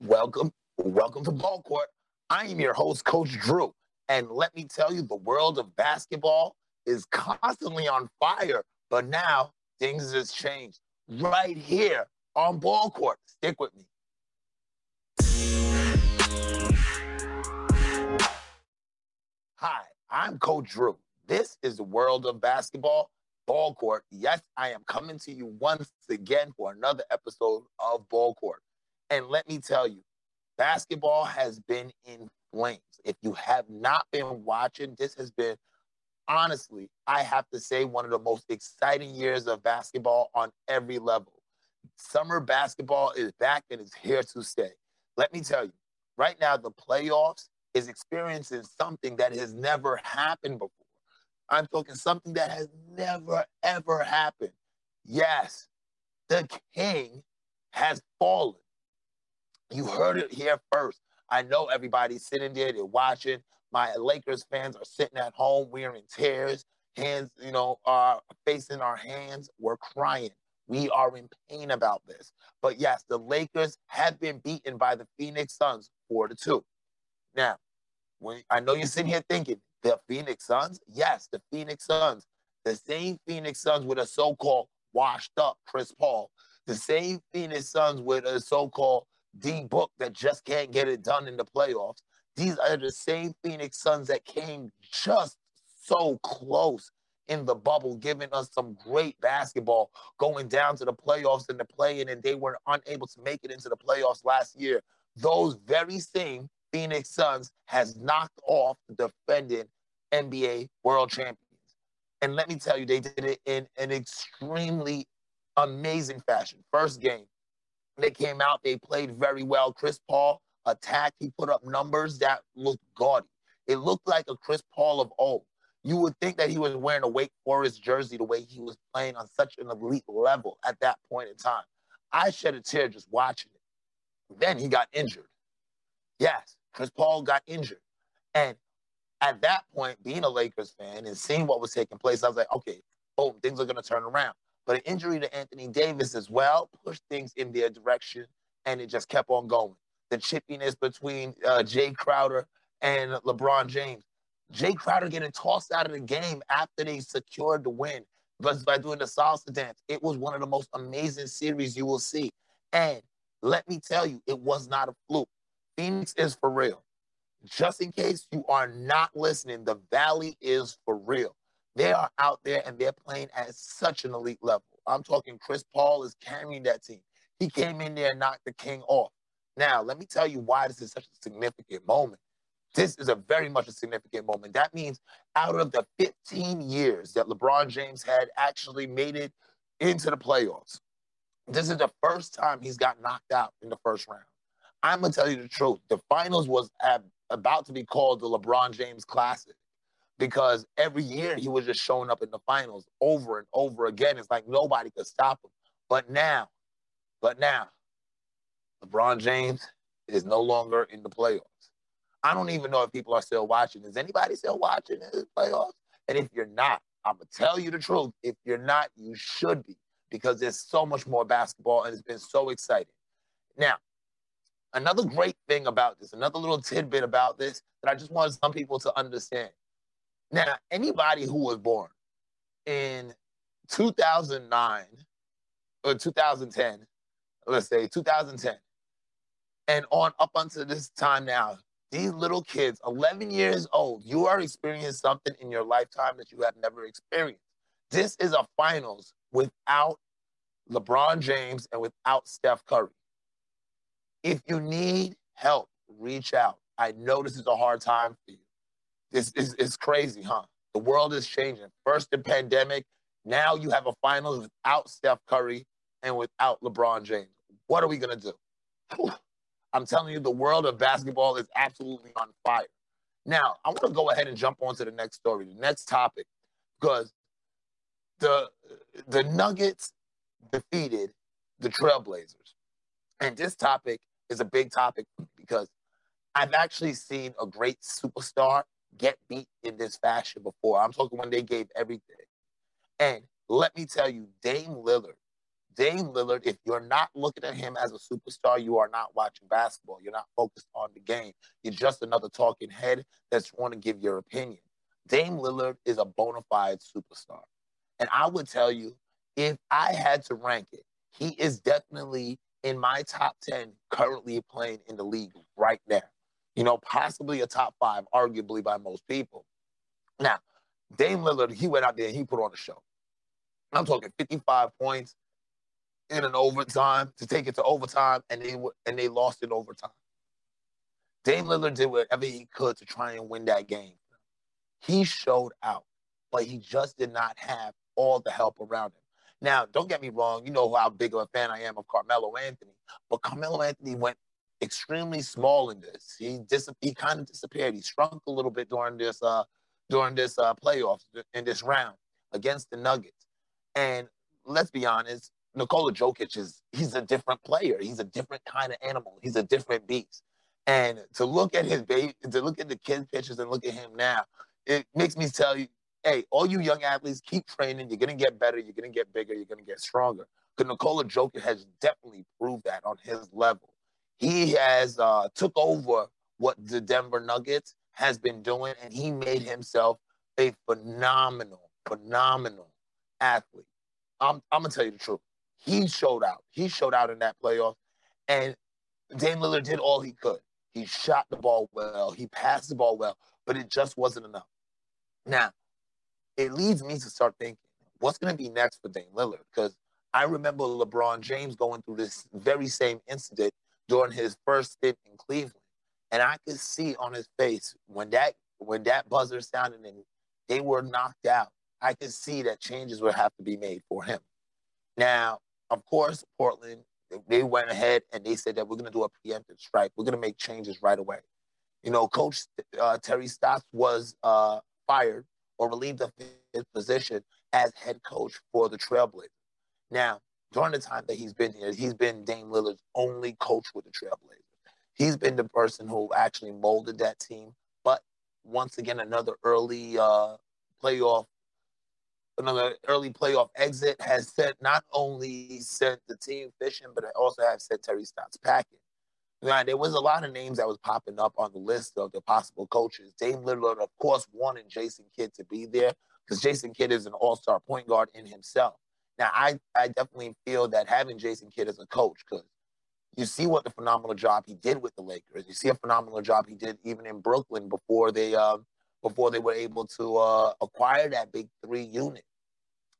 Welcome, welcome to Ball Court. I am your host, Coach Drew. And let me tell you, the world of basketball is constantly on fire. But now things has changed right here on Ball Court. Stick with me. Hi, I'm Coach Drew. This is the world of basketball, Ball Court. Yes, I am coming to you once again for another episode of Ball Court. And let me tell you, basketball has been in flames. If you have not been watching, this has been honestly, I have to say, one of the most exciting years of basketball on every level. Summer basketball is back and is here to stay. Let me tell you, right now, the playoffs is experiencing something that has never happened before. I'm talking something that has never, ever happened. Yes, the king has fallen. You heard it here first. I know everybody's sitting there, they're watching. My Lakers fans are sitting at home, we're in tears, hands, you know, are facing our hands. We're crying. We are in pain about this. But yes, the Lakers have been beaten by the Phoenix Suns four to two. Now, when I know you're sitting here thinking, the Phoenix Suns? Yes, the Phoenix Suns. The same Phoenix Suns with a so-called washed up Chris Paul. The same Phoenix Suns with a so-called D Book that just can't get it done in the playoffs. These are the same Phoenix Suns that came just so close in the bubble, giving us some great basketball going down to the playoffs and the play-in, and they were unable to make it into the playoffs last year. Those very same Phoenix Suns has knocked off the defending NBA world champions. And let me tell you, they did it in an extremely amazing fashion. First game, they came out, they played very well. Chris Paul attacked, he put up numbers that looked gaudy. It looked like a Chris Paul of old. You would think that he was wearing a Wake Forest jersey the way he was playing on such an elite level at that point in time. I shed a tear just watching it. Then he got injured. Yes, Chris Paul got injured. And at that point, being a Lakers fan and seeing what was taking place, I was like, okay, boom, things are going to turn around. But an injury to Anthony Davis as well pushed things in their direction, and it just kept on going. The chippiness between uh, Jae Crowder and LeBron James. Jae Crowder getting tossed out of the game after they secured the win but by doing the salsa dance. It was one of the most amazing series you will see. And let me tell you, it was not a fluke. Phoenix is for real. Just in case you are not listening, the Valley is for real. They are out there and they're playing at such an elite level. I'm talking Chris Paul is carrying that team. He came in there and knocked the king off. Now, let me tell you why this is such a significant moment. This is a very much a significant moment. That means out of the 15 years that LeBron James had actually made it into the playoffs, this is the first time he's got knocked out in the first round. I'm gonna tell you the truth. The finals was ab- about to be called the LeBron James Classic because every year he was just showing up in the finals over and over again. It's like nobody could stop him. But now, but now, LeBron James is no longer in the playoffs. I don't even know if people are still watching. Is anybody still watching in the playoffs? And if you're not, I'm gonna tell you the truth. If you're not, you should be because there's so much more basketball and it's been so exciting. Now, another great thing about this, another little tidbit about this that I just want some people to understand now, anybody who was born in 2009 or 2010, let's say 2010, and on up until this time now, these little kids, 11 years old, you are experiencing something in your lifetime that you have never experienced. This is a finals without LeBron James and without Steph Curry. If you need help, reach out. I know this is a hard time for you. It's, it's, it's crazy, huh? The world is changing. First the pandemic, now you have a finals without Steph Curry and without LeBron James. What are we gonna do? I'm telling you, the world of basketball is absolutely on fire. Now, I want to go ahead and jump on to the next story, the next topic, because the the Nuggets defeated the Trailblazers. And this topic is a big topic because I've actually seen a great superstar get beat in this fashion before. I'm talking when they gave everything. And let me tell you, Dame Lillard, Dame Lillard, if you're not looking at him as a superstar, you are not watching basketball. You're not focused on the game. You're just another talking head that's want to give your opinion. Dame Lillard is a bona fide superstar. And I would tell you, if I had to rank it, he is definitely in my top 10 currently playing in the league right now. You know, possibly a top five, arguably by most people. Now, Dame Lillard, he went out there and he put on a show. I'm talking 55 points in an overtime to take it to overtime, and they and they lost it overtime. Dame Lillard did whatever he could to try and win that game. He showed out, but he just did not have all the help around him. Now, don't get me wrong, you know how big of a fan I am of Carmelo Anthony, but Carmelo Anthony went extremely small in this. He dis- he kind of disappeared. He shrunk a little bit during this uh during this uh playoffs in this round against the Nuggets. And let's be honest, Nikola Jokic is he's a different player. He's a different kind of animal. He's a different beast. And to look at his baby, to look at the kid pictures and look at him now, it makes me tell you, hey, all you young athletes, keep training. You're gonna get better. You're gonna get bigger. You're gonna get stronger. Because Nikola Jokic has definitely proved that on his level. He has uh, took over what the Denver Nuggets has been doing, and he made himself a phenomenal, phenomenal athlete. I'm, I'm gonna tell you the truth. He showed out. He showed out in that playoff, and Dame Lillard did all he could. He shot the ball well. He passed the ball well, but it just wasn't enough. Now, it leads me to start thinking, what's going to be next for Dame Lillard? Because I remember LeBron James going through this very same incident during his first stint in Cleveland, and I could see on his face when that when that buzzer sounded and they were knocked out. I could see that changes would have to be made for him. Now, of course, Portland they went ahead and they said that we're going to do a preemptive strike. We're going to make changes right away. You know, Coach uh, Terry Stotts was uh, fired or relieved of his position as head coach for the Trailblazers. Now, during the time that he's been here, he's been Dame Lillard's only coach with the Trailblazers. He's been the person who actually molded that team. But once again, another early uh, playoff, another early playoff exit has sent not only sent the team fishing, but also has sent Terry Stotts packing. There was a lot of names that was popping up on the list of the possible coaches. Dame Lillard, of course, wanted Jason Kidd to be there because Jason Kidd is an all-star point guard in himself. Now, I, I definitely feel that having Jason Kidd as a coach, because you see what the phenomenal job he did with the Lakers. You see a phenomenal job he did even in Brooklyn before they uh, before they were able to uh, acquire that big three unit.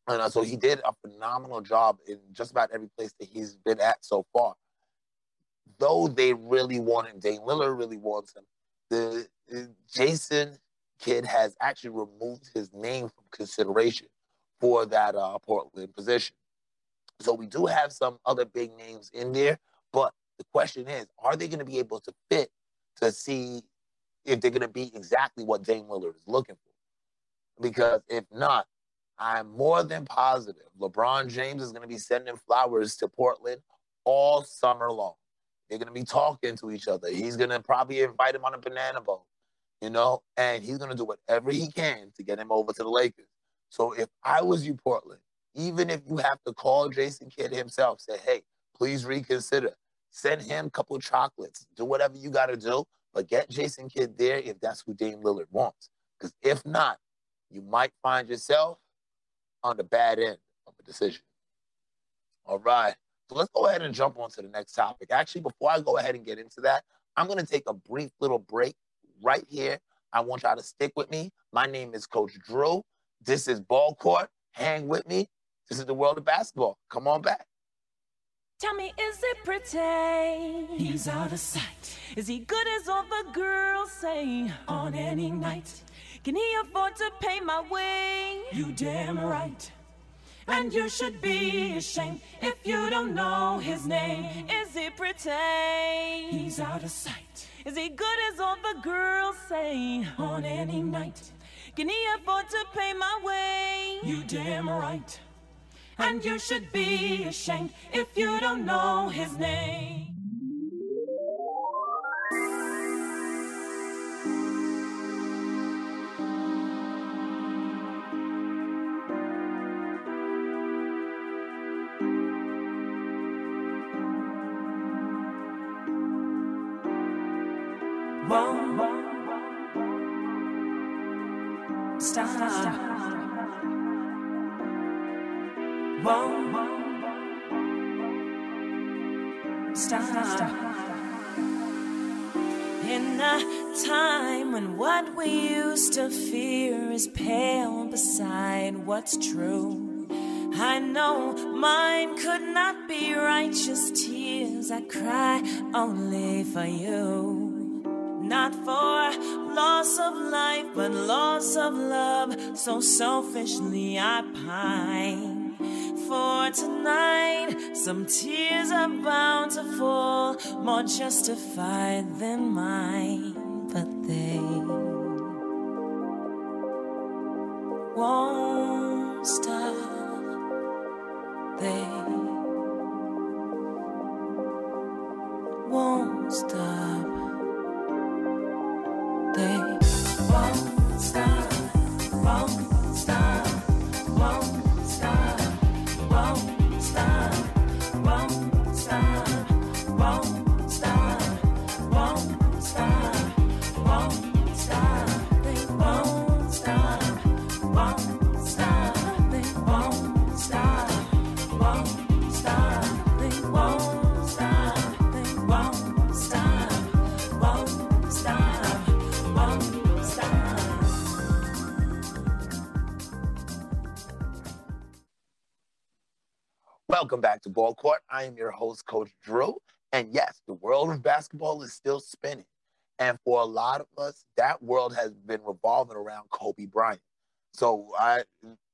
And uh, so he did a phenomenal job in just about every place that he's been at so far though they really want him, Dame Lillard really wants him, the, Jason Kidd has actually removed his name from consideration for that uh, Portland position. So we do have some other big names in there, but the question is, are they going to be able to fit to see if they're going to be exactly what Dame Lillard is looking for? Because if not, I'm more than positive LeBron James is going to be sending flowers to Portland all summer long. They're gonna be talking to each other. He's gonna probably invite him on a banana boat, you know, and he's gonna do whatever he can to get him over to the Lakers. So if I was you, Portland, even if you have to call Jason Kidd himself, say, hey, please reconsider. Send him a couple chocolates. Do whatever you gotta do, but get Jason Kidd there if that's who Dame Lillard wants. Because if not, you might find yourself on the bad end of a decision. All right. So let's go ahead and jump on to the next topic. Actually, before I go ahead and get into that, I'm going to take a brief little break right here. I want y'all to stick with me. My name is Coach Drew. This is Ball Court. Hang with me. This is the world of basketball. Come on back. Tell me, is it pretty? He's out of sight. Is he good as all the girls say on any night? Can he afford to pay my way? You damn right. And you should be ashamed if you don't know his name. Is he pretty? He's out of sight. Is he good as all the girls say? On any night. Can he afford to pay my way? You damn right. And you should be ashamed if you don't know his name. Is pale beside what's true. I know mine could not be righteous tears I cry only for you. Not for loss of life, but loss of love. So selfishly I pine for tonight. Some tears are bound to fall, more justified than mine, but they won't stop. They won't stop. Welcome back to Ball Court. I am your host, Coach Drew. And yes, the world of basketball is still spinning. And for a lot of us, that world has been revolving around Kobe Bryant. So I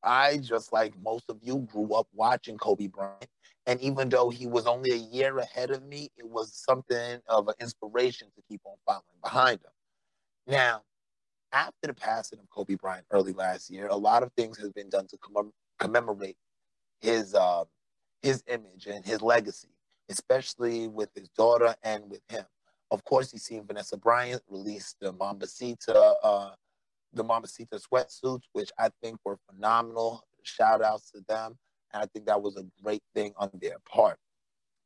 I just like most of you grew up watching Kobe Bryant. And even though he was only a year ahead of me, it was something of an inspiration to keep on following behind him. Now, after the passing of Kobe Bryant early last year, a lot of things have been done to commem- commemorate his uh, his image and his legacy, especially with his daughter and with him. Of course, you've seen Vanessa Bryant release the Mambacita, uh, the Mambacita sweatsuits, which I think were phenomenal. Shout outs to them. And I think that was a great thing on their part.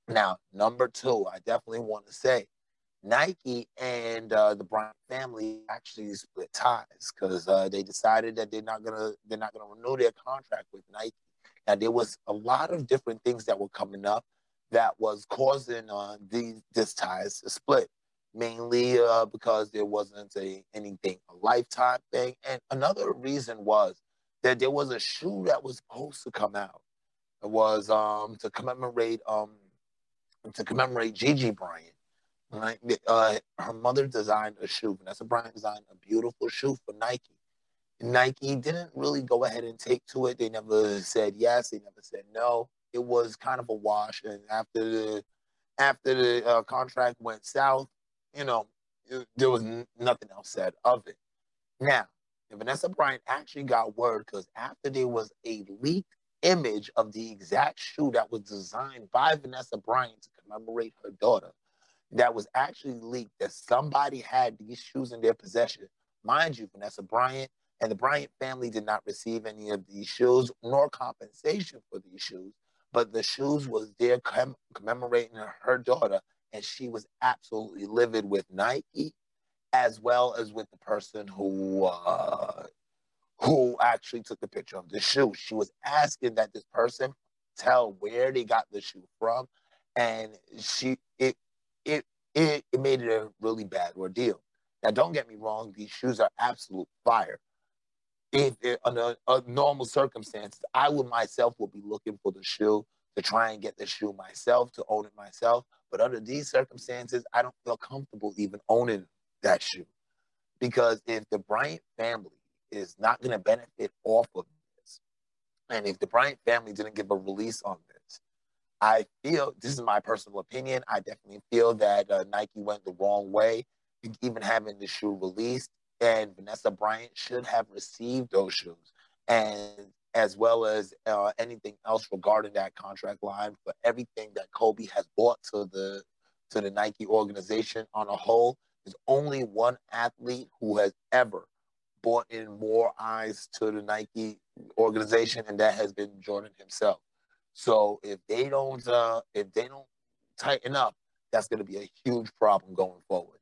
Now, number two, I definitely want to say Nike and uh, the Bryant family actually split ties because uh, they decided that they're not gonna they're not gonna renew their contract with Nike. Now there was a lot of different things that were coming up that was causing uh, these this ties to split, mainly uh, because there wasn't a anything a lifetime thing, and another reason was that there was a shoe that was supposed to come out. It was um, to commemorate um, to commemorate Gigi Bryant. Right? Uh, her mother designed a shoe. Vanessa Bryant designed a beautiful shoe for Nike. Nike didn't really go ahead and take to it. They never said yes. They never said no. It was kind of a wash. And after the after the uh, contract went south, you know, it- there was n- nothing else said of it. Now, Vanessa Bryant actually got word because after there was a leaked image of the exact shoe that was designed by Vanessa Bryant to commemorate her daughter, that was actually leaked that somebody had these shoes in their possession. Mind you, Vanessa Bryant and the Bryant family did not receive any of these shoes nor compensation for these shoes, but the shoes was there comm- commemorating her daughter, and she was absolutely livid with Nike as well as with the person who uh, who actually took the picture of the shoe. She was asking that this person tell where they got the shoe from, and she it it it, it made it a really bad ordeal. Now, don't get me wrong; these shoes are absolute fire. If it, under a normal circumstances, I would myself would be looking for the shoe to try and get the shoe myself to own it myself. But under these circumstances, I don't feel comfortable even owning that shoe because if the Bryant family is not going to benefit off of this, and if the Bryant family didn't give a release on this, I feel this is my personal opinion. I definitely feel that uh, Nike went the wrong way, even having the shoe released. And Vanessa Bryant should have received those shoes, and as well as uh, anything else regarding that contract line for everything that Kobe has brought to the to the Nike organization on a whole. There's only one athlete who has ever brought in more eyes to the Nike organization, and that has been Jordan himself. So if they don't, uh, if they don't tighten up, that's going to be a huge problem going forward.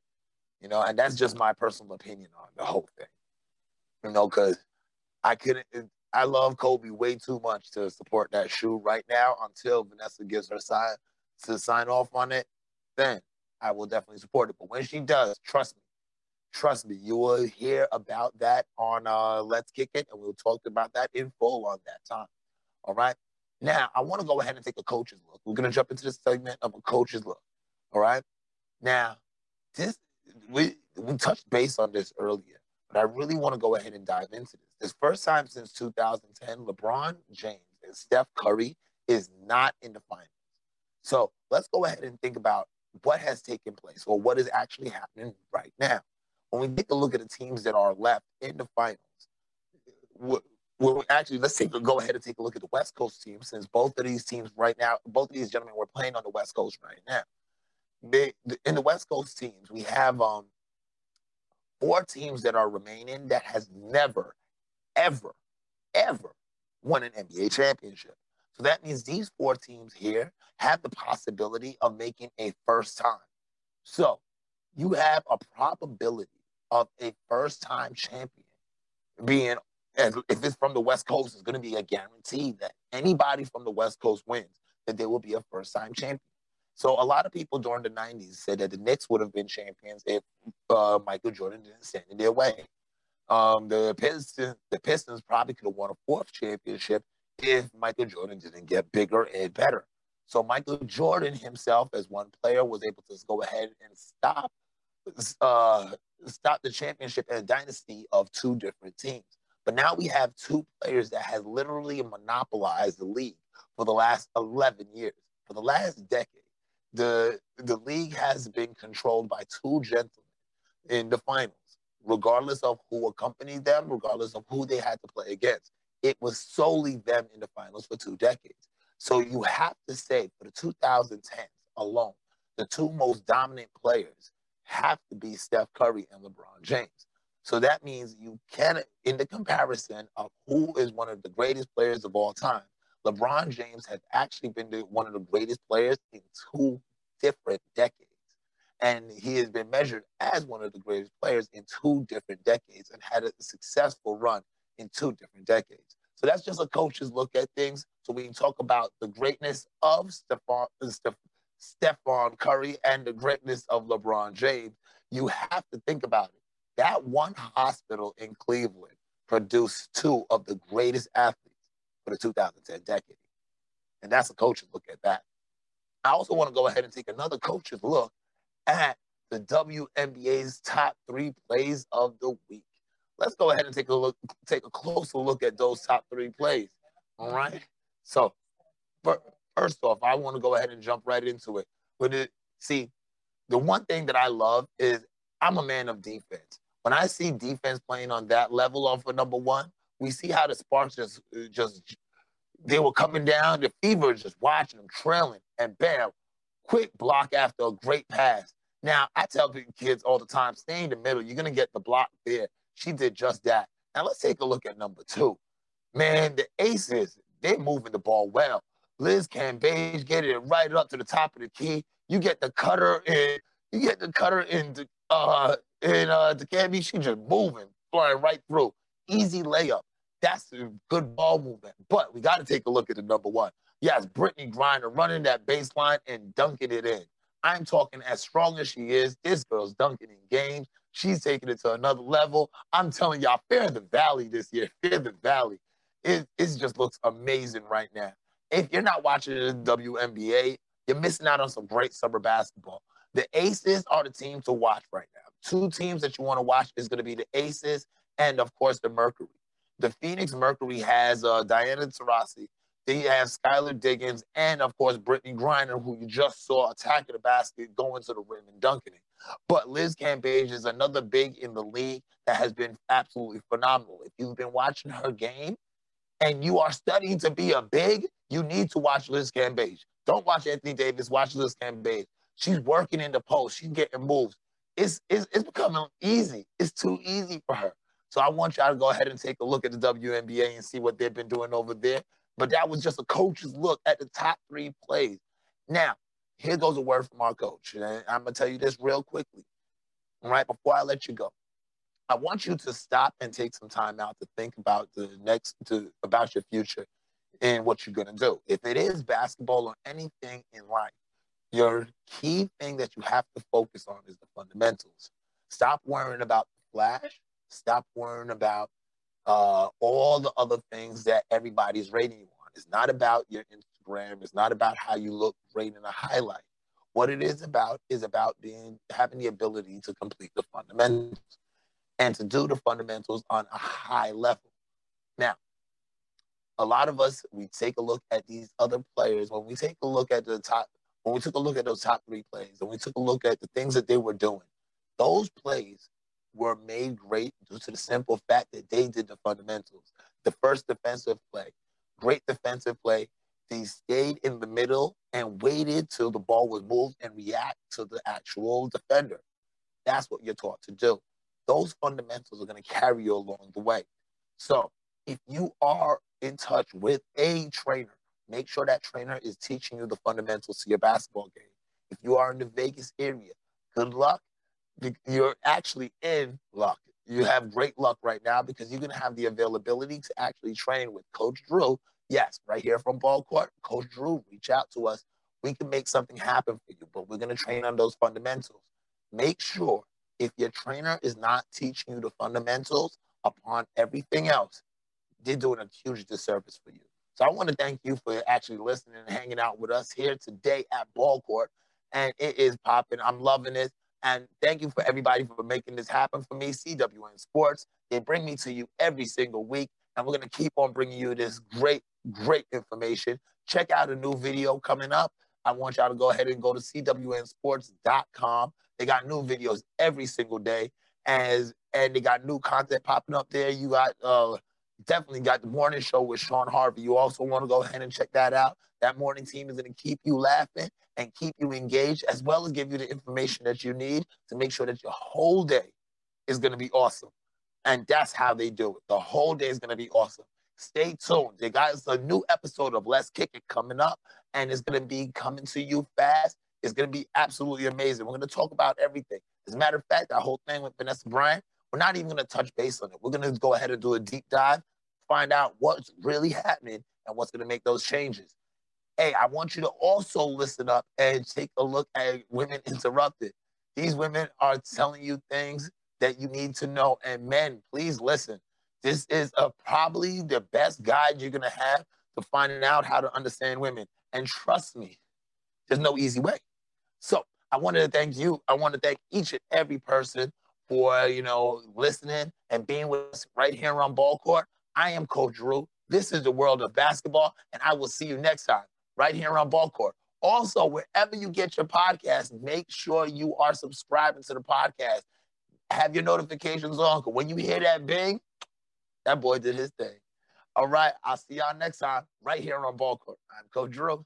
You know, and that's just my personal opinion on the whole thing. You know, because I couldn't. I love Kobe way too much to support that shoe right now until Vanessa gives her sign to sign off on it. Then I will definitely support it. But when she does, trust me, trust me, you will hear about that on uh, Let's Kick It, and we'll talk about that in full on that time. All right. Now I want to go ahead and take a coach's look. We're gonna jump into the segment of a coach's look. All right. Now, this we we touched base on this earlier, but I really want to go ahead and dive into this. This first time since 2010, LeBron James and Steph Curry is not in the finals. So let's go ahead and think about what has taken place or what is actually happening right now. When we take a look at the teams that are left in the finals, well, actually, let's take go ahead and take a look at the West Coast team since both of these teams right now, both of these gentlemen were playing on the West Coast right now. They, in the West Coast teams, we have um, four teams that are remaining that has never, ever, ever won an NBA championship. So that means these four teams here have the possibility of making a first time. So you have a probability of a first time champion being, if it's from the West Coast, it's going to be a guarantee that anybody from the West Coast wins, that there will be a first time champion. So a lot of people during the 90s said that the Knicks would have been champions if uh, Michael Jordan didn't stand in their way. Um, the Pistons, the Pistons probably could have won a fourth championship if Michael Jordan didn't get bigger and better. So Michael Jordan himself, as one player, was able to go ahead and stop uh, stop the championship and dynasty of two different teams. But now we have two players that has literally monopolized the league for the last 11 years. For the last decade, the the league has been controlled by two gentlemen in the finals, regardless of who accompanied them, regardless of who they had to play against it was solely them in the finals for two decades. So you have to say for the 2010s alone, the two most dominant players have to be Steph Curry and LeBron James. So that means you can, in the comparison of who is one of the greatest players of all time, LeBron James has actually been the, one of the greatest players in two different decades. And he has been measured as one of the greatest players in two different decades and had a successful run in two different decades. So that's just a coach's look at things. So we can talk about the greatness of Stephon, uh, Stephon Curry and the greatness of LeBron James. You have to think about it. That one hospital in Cleveland produced two of the greatest athletes for the 2010 decade. And that's a coach's look at that. I also want to go ahead and take another coach's look at the WNBA's top three plays of the week let's go ahead and take a look, take a closer look at those top three plays. All right. So, first off, I want to go ahead and jump right into it. But it, see, the one thing that I love is I'm a man of defense. When I see defense playing on that level of a number one, we see how the Sparks just just they were coming down. The Fever just watching them trailing, and bam, quick block after a great pass. Now I tell kids all the time, stay in the middle. You're gonna get the block there. She did just that. Now let's take a look at number two. Man, the Aces, they're moving the ball well. Liz Cambage get it right up to the top of the key. You get the cutter in, you get the cutter in the uh in uh the Camby, she just moving, flying right through. Easy layup. That's a good ball movement. But we got to take a look at the number one. Yes, Brittney Griner running that baseline and dunking it in. I'm talking as strong as she is. This girl's dunking in games. She's taking it to another level. I'm telling y'all, Fear the Valley this year, Fear the Valley. It, it just looks amazing right now. If you're not watching the WNBA, you're missing out on some great summer basketball. The Aces are the team to watch right now. Two teams that you want to watch is going to be the Aces and, of course, the Mercury. The Phoenix Mercury has uh, Diana Taurasi. They have Skylar Diggins and, of course, Brittney Griner, who you just saw attacking the basket, going to the rim and dunking it. But Liz Cambage is another big in the league that has been absolutely phenomenal. If you've been watching her game and you are studying to be a big, you need to watch Liz Cambage. Don't watch Anthony Davis, watch Liz Cambage. She's working in the post, she's getting moves. It's, it's, it's becoming easy. It's too easy for her. So I want y'all to go ahead and take a look at the WNBA and see what they've been doing over there. But that was just a coach's look at the top three plays. Now, here goes a word from our coach. And I'm going to tell you this real quickly. right before I let you go, I want you to stop and take some time out to think about the next to about your future and what you're gonna do. If it is basketball or anything in life, your key thing that you have to focus on is the fundamentals. Stop worrying about the flash. Stop worrying about uh, all the other things that everybody's rating you on. It's not about your Instagram. It's not about how you look great in a highlight. What it is about is about being having the ability to complete the fundamentals and to do the fundamentals on a high level. Now, a lot of us we take a look at these other players when we take a look at the top when we took a look at those top three plays and we took a look at the things that they were doing those plays were made great due to the simple fact that they did the fundamentals the first defensive play great defensive play they stayed in the middle and waited till the ball was moved and react to the actual defender that's what you're taught to do those fundamentals are going to carry you along the way so if you are in touch with a trainer. Make sure that trainer is teaching you the fundamentals to your basketball game. If you are in the Vegas area, good luck. You're actually in luck. You have great luck right now because you're going to have the availability to actually train with Coach Drew. Yes, right here from Ball Court, Coach Drew, reach out to us. We can make something happen for you, but we're going to train on those fundamentals. Make sure if your trainer is not teaching you the fundamentals upon everything else, they're doing a huge disservice for you. So I want to thank you for actually listening and hanging out with us here today at Ball Court. And it is popping. I'm loving it. And thank you for everybody for making this happen for me. CWN Sports, they bring me to you every single week. And we're going to keep on bringing you this great, great information. Check out a new video coming up. I want y'all to go ahead and go to cwnsports.com. They got new videos every single day. As and they got new content popping up there. You got uh definitely got the morning show with Sean Harvey. You also want to go ahead and check that out. That morning team is going to keep you laughing and keep you engaged, as well as give you the information that you need to make sure that your whole day is going to be awesome. And that's how they do it. The whole day is going to be awesome. Stay tuned. They got a new episode of Let's Kick It coming up, and it's going to be coming to you fast. It's going to be absolutely amazing. We're going to talk about everything. As a matter of fact, that whole thing with Vanessa Bryant, we're not even going to touch base on it. We're going to go ahead and do a deep dive find out what's really happening and what's going to make those changes. Hey, I want you to also listen up and take a look at Women Interrupted. These women are telling you things that you need to know. And men, please listen. This is a, probably the best guide you're going to have to finding out how to understand women. And trust me, there's no easy way. So I wanted to thank you. I want to thank each and every person for, you know, listening and being with us right here on Ball Court. I am Coach Drew. This is the world of basketball, and I will see you next time right here on Ball Court. Also, wherever you get your podcast, make sure you are subscribing to the podcast. Have your notifications on, because when you hear that bing, that boy did his thing. All right, I'll see y'all next time right here on Ball Court. I'm Coach Drew.